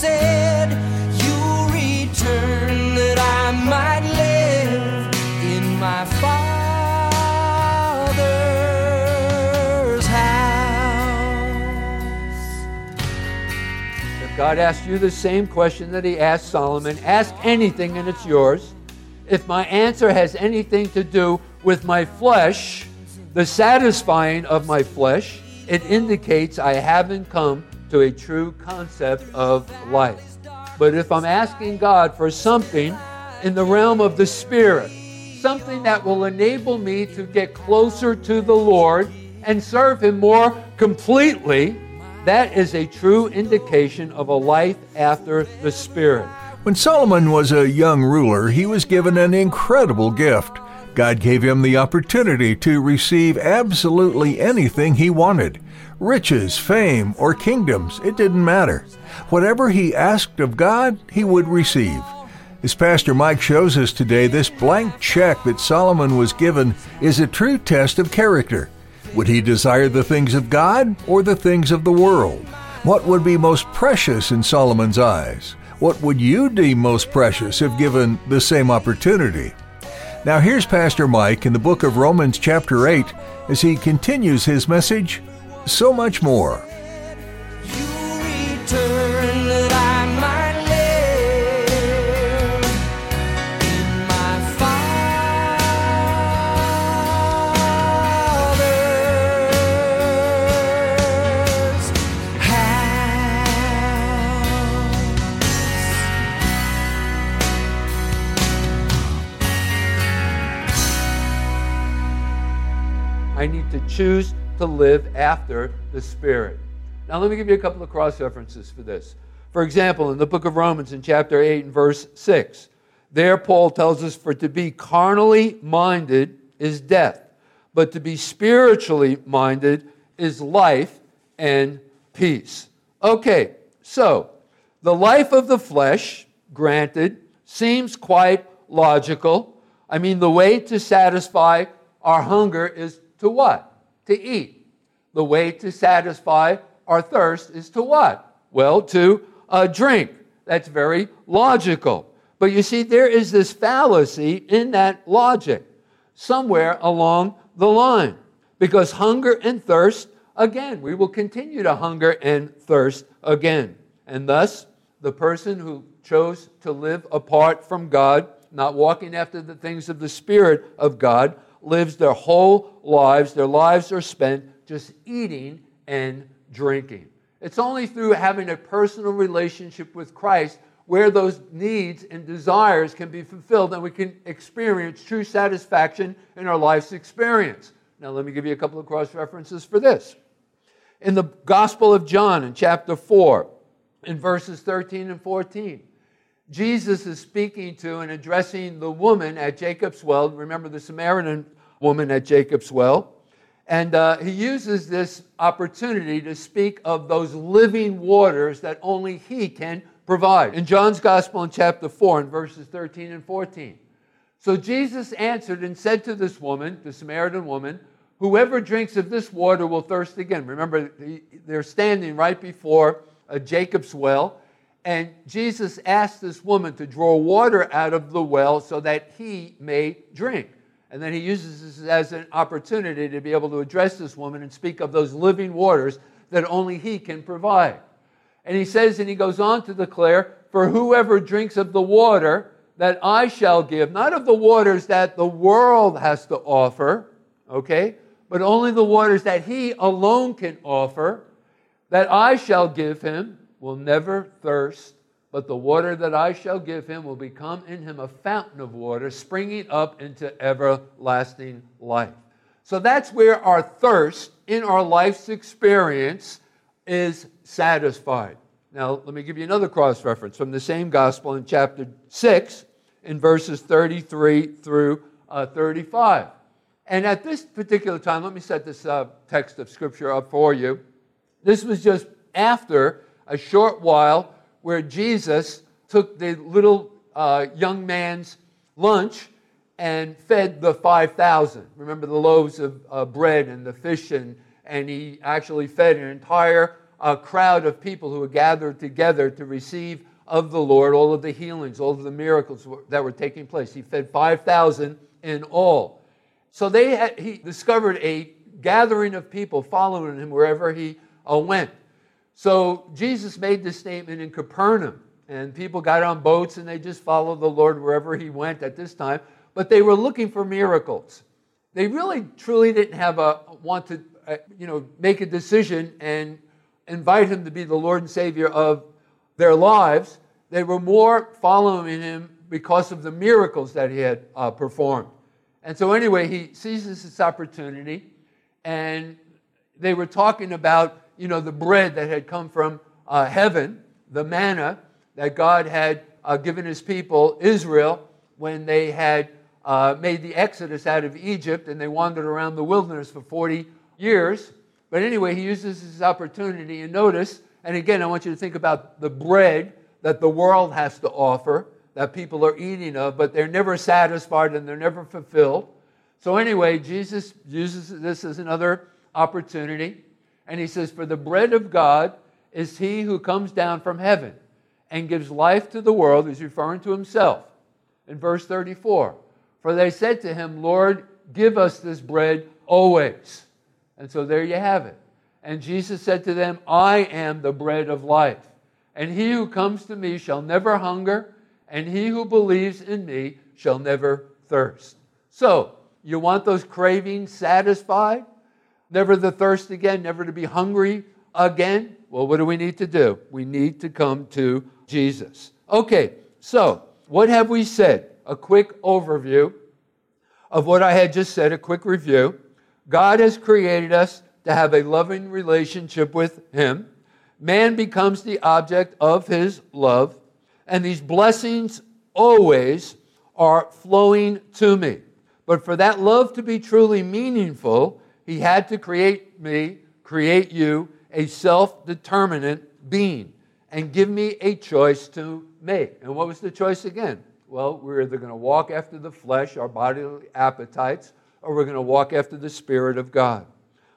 said. You'll return that I might live in my Father's house. If God asks you the same question that He asked Solomon, ask anything and it's yours. If my answer has anything to do with my flesh, the satisfying of my flesh, it indicates I haven't come to a true concept of life. But if I'm asking God for something in the realm of the Spirit, something that will enable me to get closer to the Lord and serve Him more completely, that is a true indication of a life after the Spirit. When Solomon was a young ruler, he was given an incredible gift. God gave him the opportunity to receive absolutely anything he wanted riches, fame, or kingdoms, it didn't matter. Whatever he asked of God, he would receive. As Pastor Mike shows us today, this blank check that Solomon was given is a true test of character. Would he desire the things of God or the things of the world? What would be most precious in Solomon's eyes? What would you deem most precious if given the same opportunity? Now, here's Pastor Mike in the book of Romans, chapter 8, as he continues his message so much more. I need to choose to live after the Spirit. Now, let me give you a couple of cross references for this. For example, in the book of Romans, in chapter 8 and verse 6, there Paul tells us, For to be carnally minded is death, but to be spiritually minded is life and peace. Okay, so the life of the flesh, granted, seems quite logical. I mean, the way to satisfy our hunger is to what? To eat. The way to satisfy our thirst is to what? Well, to uh, drink. That's very logical. But you see, there is this fallacy in that logic somewhere along the line. Because hunger and thirst, again, we will continue to hunger and thirst again. And thus, the person who chose to live apart from God, not walking after the things of the Spirit of God, lives their whole lives, their lives are spent just eating and drinking. It's only through having a personal relationship with Christ where those needs and desires can be fulfilled and we can experience true satisfaction in our life's experience. Now, let me give you a couple of cross references for this. In the Gospel of John, in chapter 4, in verses 13 and 14, Jesus is speaking to and addressing the woman at Jacob's well. Remember the Samaritan woman at Jacob's well? And uh, he uses this opportunity to speak of those living waters that only he can provide. In John's Gospel, in chapter 4, in verses 13 and 14. So Jesus answered and said to this woman, the Samaritan woman, Whoever drinks of this water will thirst again. Remember, they're standing right before Jacob's well. And Jesus asked this woman to draw water out of the well so that he may drink. And then he uses this as an opportunity to be able to address this woman and speak of those living waters that only he can provide. And he says, and he goes on to declare, For whoever drinks of the water that I shall give, not of the waters that the world has to offer, okay, but only the waters that he alone can offer, that I shall give him, will never thirst, but the water that I shall give him will become in him a fountain of water, springing up into everlasting life. So that's where our thirst in our life's experience is satisfied. Now, let me give you another cross reference from the same gospel in chapter 6, in verses 33 through uh, 35. And at this particular time, let me set this uh, text of scripture up for you. This was just after a short while where Jesus took the little uh, young man's lunch and fed the 5,000. Remember the loaves of uh, bread and the fish, and, and he actually fed an entire uh, crowd of people who were gathered together to receive of the Lord all of the healings, all of the miracles that were taking place. He fed 5,000 in all. So they had, he discovered a gathering of people following him wherever he uh, went. So Jesus made this statement in Capernaum, and people got on boats and they just followed the Lord wherever he went at this time. But they were looking for miracles. They really, truly didn't have a want to, uh, you know, make a decision and invite him to be the Lord and Savior of their lives. They were more following him because of the miracles that he had uh, performed. And so, anyway, he seizes this opportunity, and they were talking about, you know, the bread that had come from uh, heaven, the manna that God had uh, given his people, Israel, when they had uh, made the exodus out of Egypt and they wandered around the wilderness for 40 years. But anyway, he uses this opportunity, and notice, and again, I want you to think about the bread that the world has to offer, that people are eating of, but they're never satisfied and they're never fulfilled. So, anyway, Jesus uses this as another opportunity, and he says, For the bread of God is he who comes down from heaven and gives life to the world. He's referring to himself in verse 34. For they said to him, Lord, give us this bread always. And so there you have it. And Jesus said to them, I am the bread of life. And he who comes to me shall never hunger, and he who believes in me shall never thirst. So, you want those cravings satisfied? Never the thirst again, never to be hungry again? Well, what do we need to do? We need to come to Jesus. Okay, so what have we said? A quick overview of what I had just said, a quick review. God has created us to have a loving relationship with Him. Man becomes the object of His love, and these blessings always are flowing to me. But for that love to be truly meaningful, He had to create me, create you, a self determinant being, and give me a choice to make. And what was the choice again? Well, we're either going to walk after the flesh, our bodily appetites, or we're going to walk after the Spirit of God.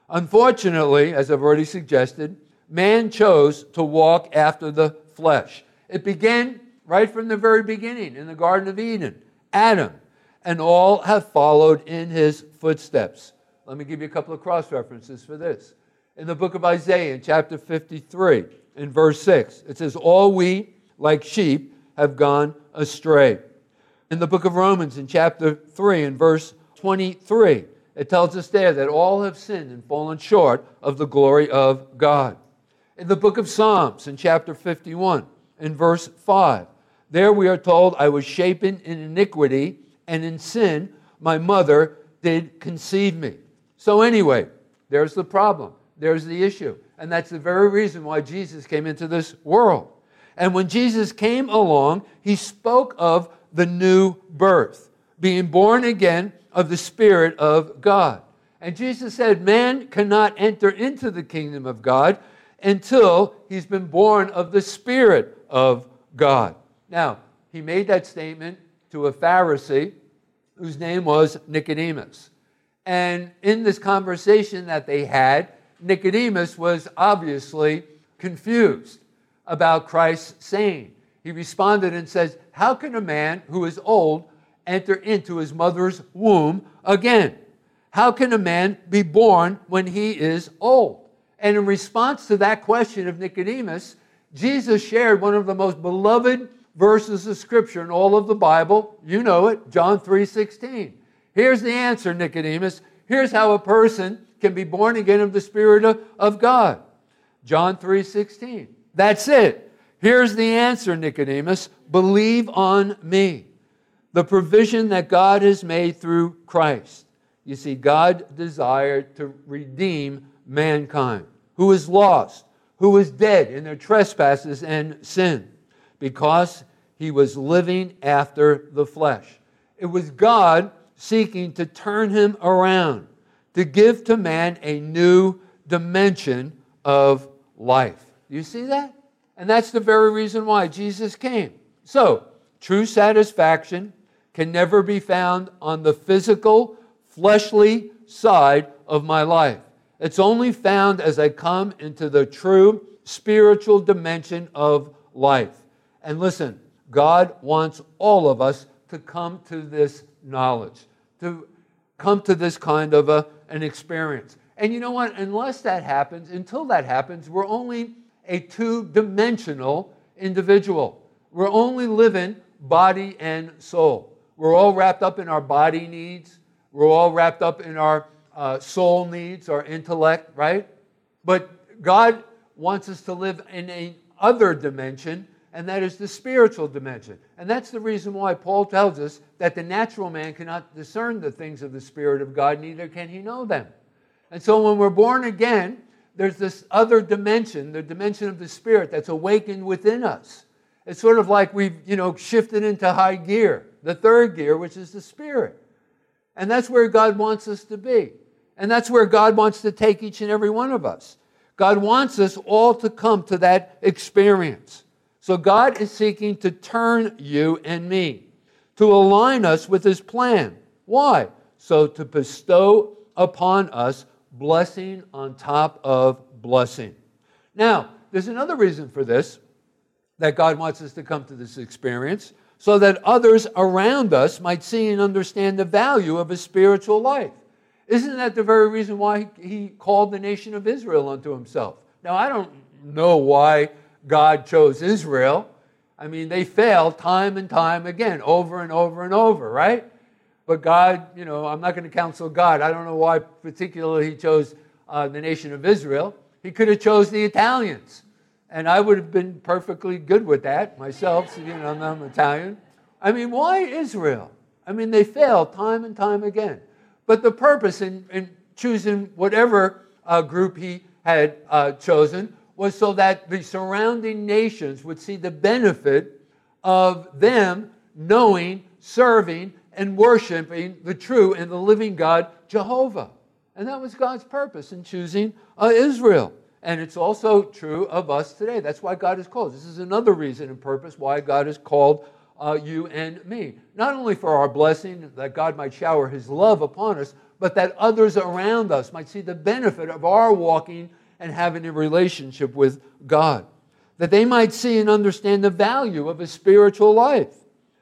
Unfortunately, as I've already suggested, man chose to walk after the flesh. It began right from the very beginning in the Garden of Eden. Adam and all have followed in his footsteps. Let me give you a couple of cross references for this. In the book of Isaiah, in chapter 53, in verse 6, it says, All we, like sheep, have gone astray. In the book of Romans, in chapter 3, in verse 23, it tells us there that all have sinned and fallen short of the glory of God. In the book of Psalms, in chapter 51, in verse 5, there we are told, I was shapen in iniquity, and in sin my mother did conceive me. So, anyway, there's the problem. There's the issue. And that's the very reason why Jesus came into this world. And when Jesus came along, he spoke of the new birth, being born again of the Spirit of God. And Jesus said, Man cannot enter into the kingdom of God until he's been born of the Spirit of God. Now, he made that statement to a Pharisee whose name was Nicodemus. And in this conversation that they had, Nicodemus was obviously confused about Christ's saying. He responded and says, How can a man who is old enter into his mother's womb again? How can a man be born when he is old? And in response to that question of Nicodemus, Jesus shared one of the most beloved verses of scripture in all of the Bible. You know it, John 3:16. Here's the answer, Nicodemus. Here's how a person can be born again of the Spirit of, God. John 3:16. That's it. Here's the answer, Nicodemus. Believe on me. The provision that God has made through Christ. You see, God desired to redeem mankind who is lost, who was dead in their trespasses and sin because he was living after the flesh. It was God seeking to turn him around, to give to man a new dimension of life. You see that? And that's the very reason why Jesus came. So, true satisfaction can never be found on the physical, fleshly side of my life. It's only found as I come into the true spiritual dimension of life. And listen, God wants all of us to come to this knowledge, to come to this kind of a, an experience. And you know what? Unless that happens, until that happens, we're only a two dimensional individual. We're only living body and soul. We're all wrapped up in our body needs, we're all wrapped up in our uh, soul needs, our intellect, right? But God wants us to live in a other dimension, and that is the spiritual dimension. And that's the reason why Paul tells us that the natural man cannot discern the things of the Spirit of God, neither can he know them. And so when we're born again, there's this other dimension, the dimension of the Spirit that's awakened within us. It's sort of like we've, you know, shifted into high gear, the third gear, which is the Spirit. And that's where God wants us to be. And that's where God wants to take each and every one of us. God wants us all to come to that experience. So God is seeking to turn you and me, to align us with His plan. Why? So to bestow upon us blessing on top of blessing. Now, there's another reason for this that God wants us to come to this experience so that others around us might see and understand the value of a spiritual life. Isn't that the very reason why he called the nation of Israel unto himself? Now, I don't know why God chose Israel. I mean, they failed time and time again, over and over and over, right? But God, you know, I'm not going to counsel God. I don't know why particularly he chose uh, the nation of Israel. He could have chose the Italians. And I would have been perfectly good with that myself, you know, I'm Italian. I mean, why Israel? I mean, they failed time and time again. But the purpose in, in choosing whatever uh, group he had uh, chosen was so that the surrounding nations would see the benefit of them knowing, serving, and worshiping the true and the living God, Jehovah. And that was God's purpose in choosing uh, Israel. And it's also true of us today. That's why God has called. This is another reason and purpose why God has called uh, you and me. Not only for our blessing, that God might shower his love upon us, but that others around us might see the benefit of our walking and having a relationship with God. That they might see and understand the value of a spiritual life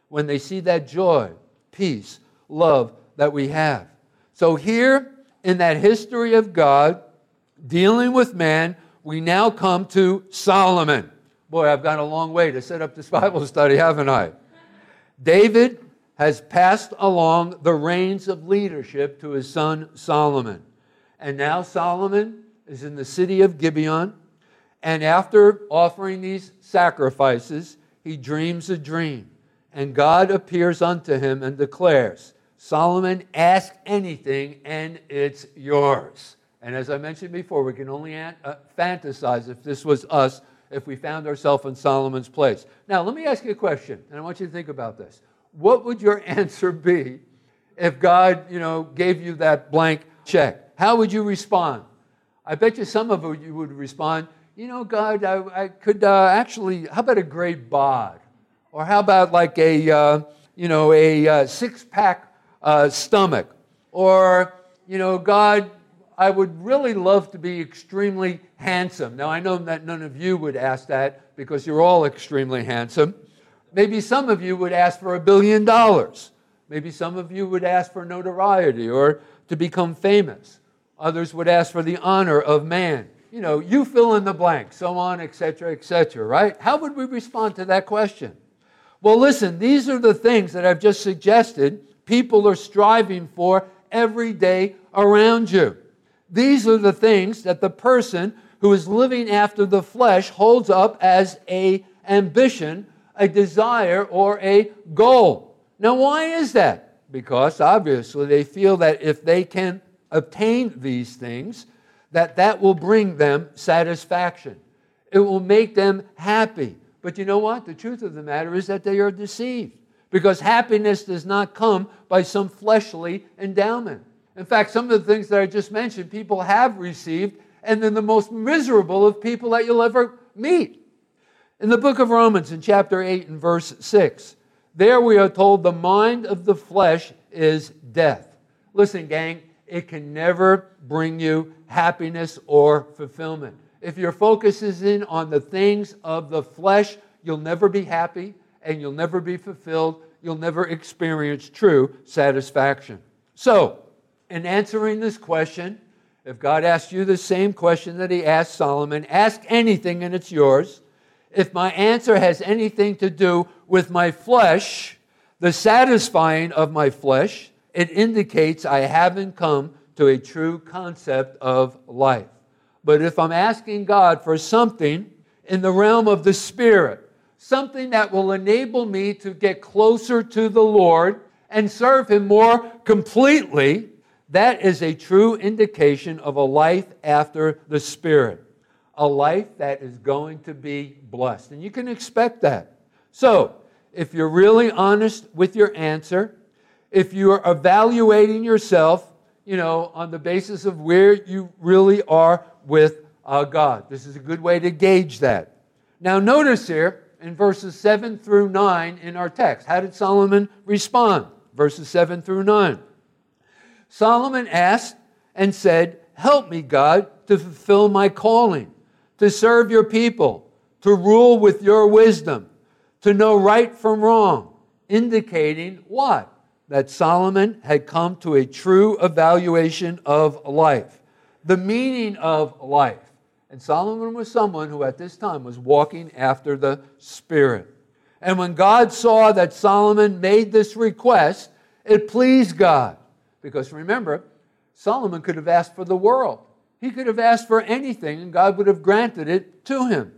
when they see that joy, peace, love that we have. So, here in that history of God dealing with man, we now come to Solomon. Boy, I've gone a long way to set up this Bible study, haven't I? David has passed along the reins of leadership to his son Solomon. And now Solomon is in the city of Gibeon. And after offering these sacrifices, he dreams a dream. And God appears unto him and declares, Solomon, ask anything, and it's yours. And as I mentioned before, we can only uh, fantasize if this was us, if we found ourselves in Solomon's place. Now, let me ask you a question, and I want you to think about this. What would your answer be if God, you know, gave you that blank check? How would you respond? I bet you some of you would respond, you know, God, I, I could uh, actually, how about a great bod? Or how about like a, uh, you know, a uh, six pack uh, stomach? Or, you know, God, I would really love to be extremely handsome. Now, I know that none of you would ask that because you're all extremely handsome. Maybe some of you would ask for a billion dollars. Maybe some of you would ask for notoriety or to become famous. Others would ask for the honor of man. You know, you fill in the blank, so on, etc., etc., right? How would we respond to that question? Well, listen, these are the things that I've just suggested people are striving for every day around you. These are the things that the person who is living after the flesh holds up as a ambition, a desire, or a goal. Now, why is that? Because obviously they feel that if they can obtain these things, that that will bring them satisfaction. It will make them happy. But you know what? The truth of the matter is that they are deceived because happiness does not come by some fleshly endowment. In fact, some of the things that I just mentioned, people have received, and they're the most miserable of people that you'll ever meet. In the book of Romans, in chapter 8 and verse 6, there we are told the mind of the flesh is death. Listen, gang, it can never bring you happiness or fulfillment. If your focus is in on the things of the flesh, you'll never be happy and you'll never be fulfilled. You'll never experience true satisfaction. So, in answering this question, if God asks you the same question that he asked Solomon, ask anything and it's yours. If my answer has anything to do with my flesh, the satisfying of my flesh, it indicates I haven't come to a true concept of life. But if I'm asking God for something in the realm of the Spirit, something that will enable me to get closer to the Lord and serve Him more completely, that is a true indication of a life after the Spirit, a life that is going to be blessed. And you can expect that. So, if you're really honest with your answer, if you are evaluating yourself, you know, on the basis of where you really are with uh, God. This is a good way to gauge that. Now, notice here in verses 7 through 9 in our text, how did Solomon respond? Verses 7 through 9. Solomon asked and said, Help me, God, to fulfill my calling, to serve your people, to rule with your wisdom, to know right from wrong, indicating what? That Solomon had come to a true evaluation of life, the meaning of life. And Solomon was someone who at this time was walking after the Spirit. And when God saw that Solomon made this request, it pleased God. Because remember, Solomon could have asked for the world. He could have asked for anything, and God would have granted it to him.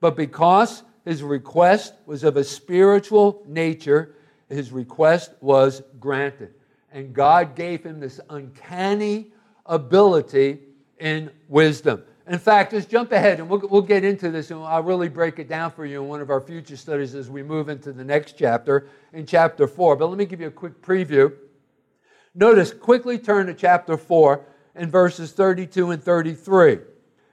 But because his request was of a spiritual nature, his request was granted. And God gave him this uncanny ability in wisdom. In fact, just jump ahead and we'll, we'll get into this and I'll really break it down for you in one of our future studies as we move into the next chapter, in chapter 4. But let me give you a quick preview. Notice, quickly turn to chapter 4 and verses 32 and 33.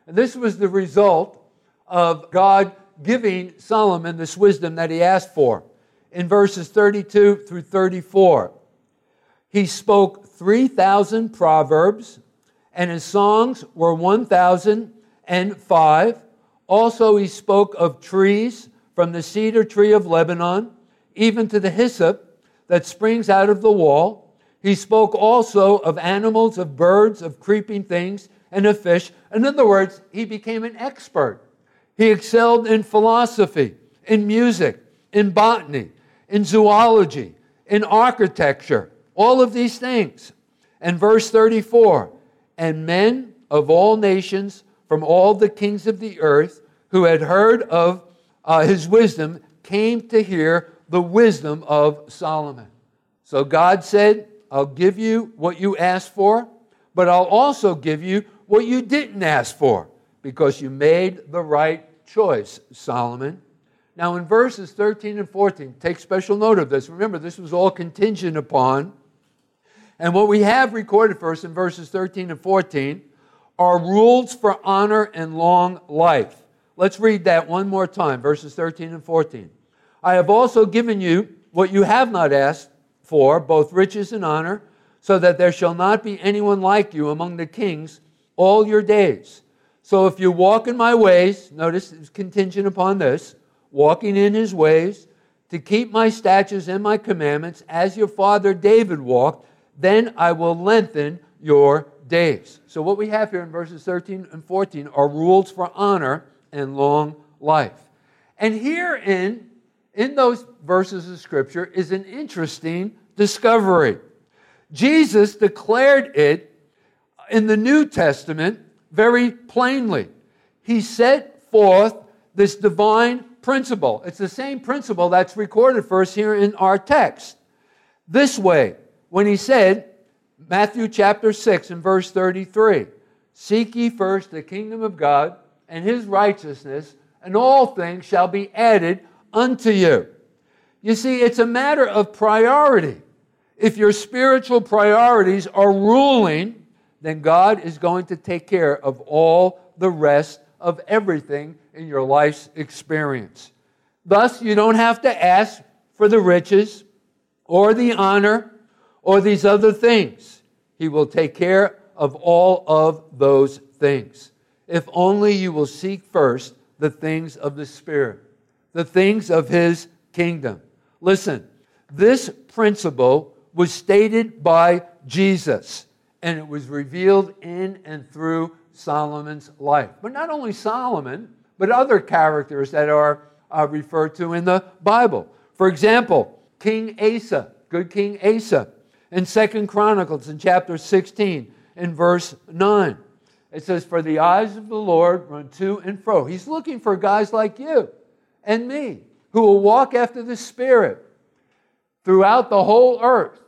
And this was the result of God giving Solomon this wisdom that he asked for. In verses 32 through 34, he spoke 3,000 proverbs, and his songs were 1,005. Also, he spoke of trees from the cedar tree of Lebanon, even to the hyssop that springs out of the wall. He spoke also of animals, of birds, of creeping things, and of fish. In other words, he became an expert. He excelled in philosophy, in music, in botany, in zoology, in architecture, all of these things. And verse 34 And men of all nations, from all the kings of the earth, who had heard of uh, his wisdom, came to hear the wisdom of Solomon. So God said, I'll give you what you asked for, but I'll also give you what you didn't ask for because you made the right choice, Solomon. Now, in verses 13 and 14, take special note of this. Remember, this was all contingent upon. And what we have recorded for us in verses 13 and 14 are rules for honor and long life. Let's read that one more time, verses 13 and 14. I have also given you what you have not asked for, both riches and honor, so that there shall not be anyone like you among the kings all your days. So if you walk in my ways, notice it's contingent upon this, walking in his ways, to keep my statutes and my commandments as your father David walked, then I will lengthen your days. So what we have here in verses 13 and 14 are rules for honor and long life. And herein, in those verses of scripture, is an interesting discovery. Jesus declared it in the New Testament very plainly. He set forth this divine principle. It's the same principle that's recorded for us here in our text. This way, when he said, Matthew chapter 6 and verse 33, Seek ye first the kingdom of God and his righteousness, and all things shall be added unto you. You see, it's a matter of priority. If your spiritual priorities are ruling, then God is going to take care of all the rest of everything in your life's experience. Thus, you don't have to ask for the riches or the honor or these other things. He will take care of all of those things. If only you will seek first the things of the Spirit, the things of His kingdom. Listen, this principle was stated by Jesus, and it was revealed in and through Solomon's life. But not only Solomon, but other characters that are uh, referred to in the Bible. For example, King Asa, good King Asa, in Second Chronicles in chapter 16, in verse 9. It says, For the eyes of the Lord run to and fro. He's looking for guys like you and me who will walk after the Spirit throughout the whole earth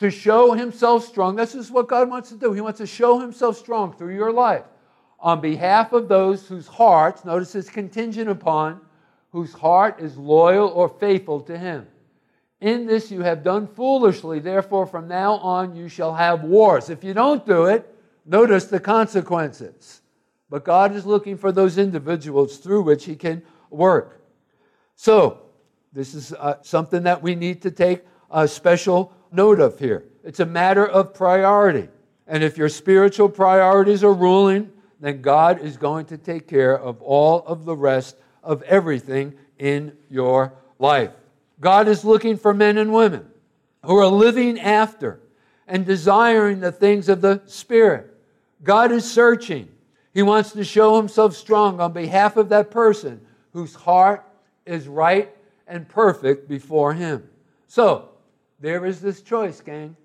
to show himself strong. This is what God wants to do. He wants to show himself strong through your life on behalf of those whose hearts, notice it's contingent upon, whose heart is loyal or faithful to him. In this you have done foolishly, therefore from now on you shall have wars. If you don't do it, notice the consequences. But God is looking for those individuals through which he can work. So, this is uh, something that we need to take a special note of here. It's a matter of priority. And if your spiritual priorities are ruling, then God is going to take care of all of the rest of everything in your life. God is looking for men and women who are living after and desiring the things of the Spirit. God is searching. He wants to show himself strong on behalf of that person whose heart is right and perfect before him. So, there is this choice, gang.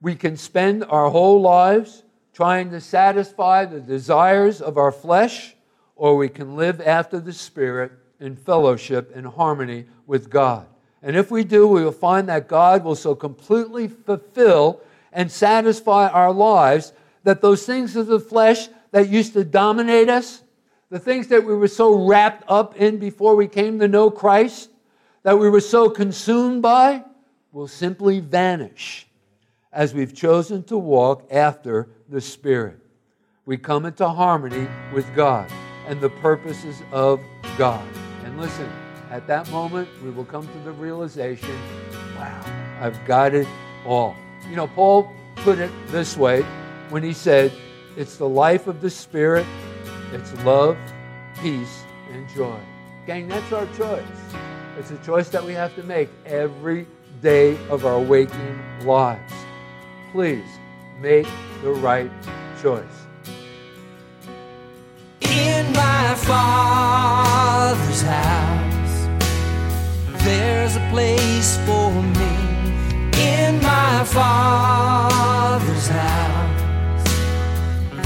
We can spend our whole lives trying to satisfy the desires of our flesh, or we can live after the Spirit in fellowship and harmony with God. And if we do, we will find that God will so completely fulfill and satisfy our lives that those things of the flesh that used to dominate us, the things that we were so wrapped up in before we came to know Christ, that we were so consumed by, will simply vanish as we've chosen to walk after the Spirit. We come into harmony with God and the purposes of God. And listen, at that moment, we will come to the realization wow, I've got it all. You know, Paul put it this way when he said, It's the life of the Spirit, it's love, peace, and joy. Gang, that's our choice. It's a choice that we have to make every day of our waking lives. Please make the right choice. In my father's house, there's a place for me. In my father's house,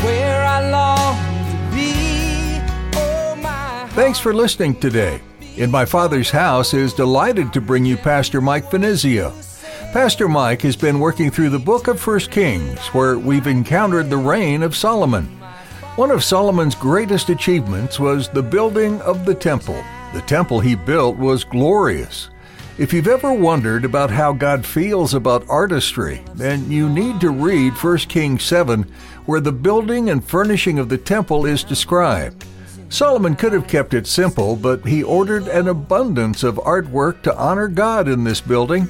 where I long to be. Oh, my Thanks for listening today. In My Father's House is delighted to bring you Pastor Mike Finizio. Pastor Mike has been working through the book of 1 Kings, where we've encountered the reign of Solomon. One of Solomon's greatest achievements was the building of the temple. The temple he built was glorious. If you've ever wondered about how God feels about artistry, then you need to read 1 Kings 7, where the building and furnishing of the temple is described. Solomon could have kept it simple, but he ordered an abundance of artwork to honor God in this building.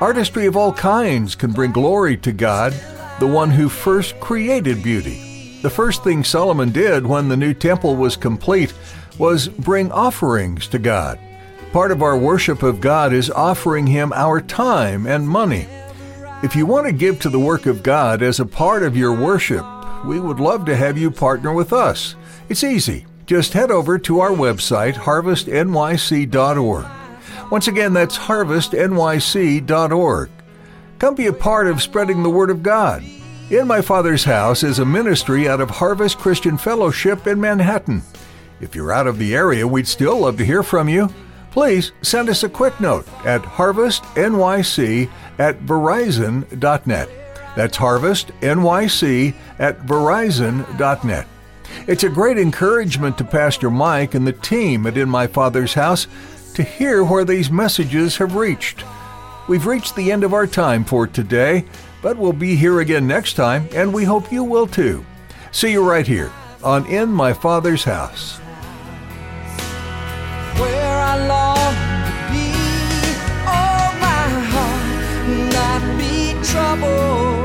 Artistry of all kinds can bring glory to God, the one who first created beauty. The first thing Solomon did when the new temple was complete was bring offerings to God. Part of our worship of God is offering Him our time and money. If you want to give to the work of God as a part of your worship, we would love to have you partner with us. It's easy. Just head over to our website, harvestnyc.org. Once again, that's harvestnyc.org. Come be a part of spreading the Word of God. In My Father's House is a ministry out of Harvest Christian Fellowship in Manhattan. If you're out of the area, we'd still love to hear from you. Please send us a quick note at harvestnyc at verizon.net. That's harvestnyc at verizon.net. It's a great encouragement to Pastor Mike and the team at In My Father's House to hear where these messages have reached. We've reached the end of our time for today, but we'll be here again next time, and we hope you will too. See you right here on In My Father's House. Where I long to be, oh my heart, not be troubled.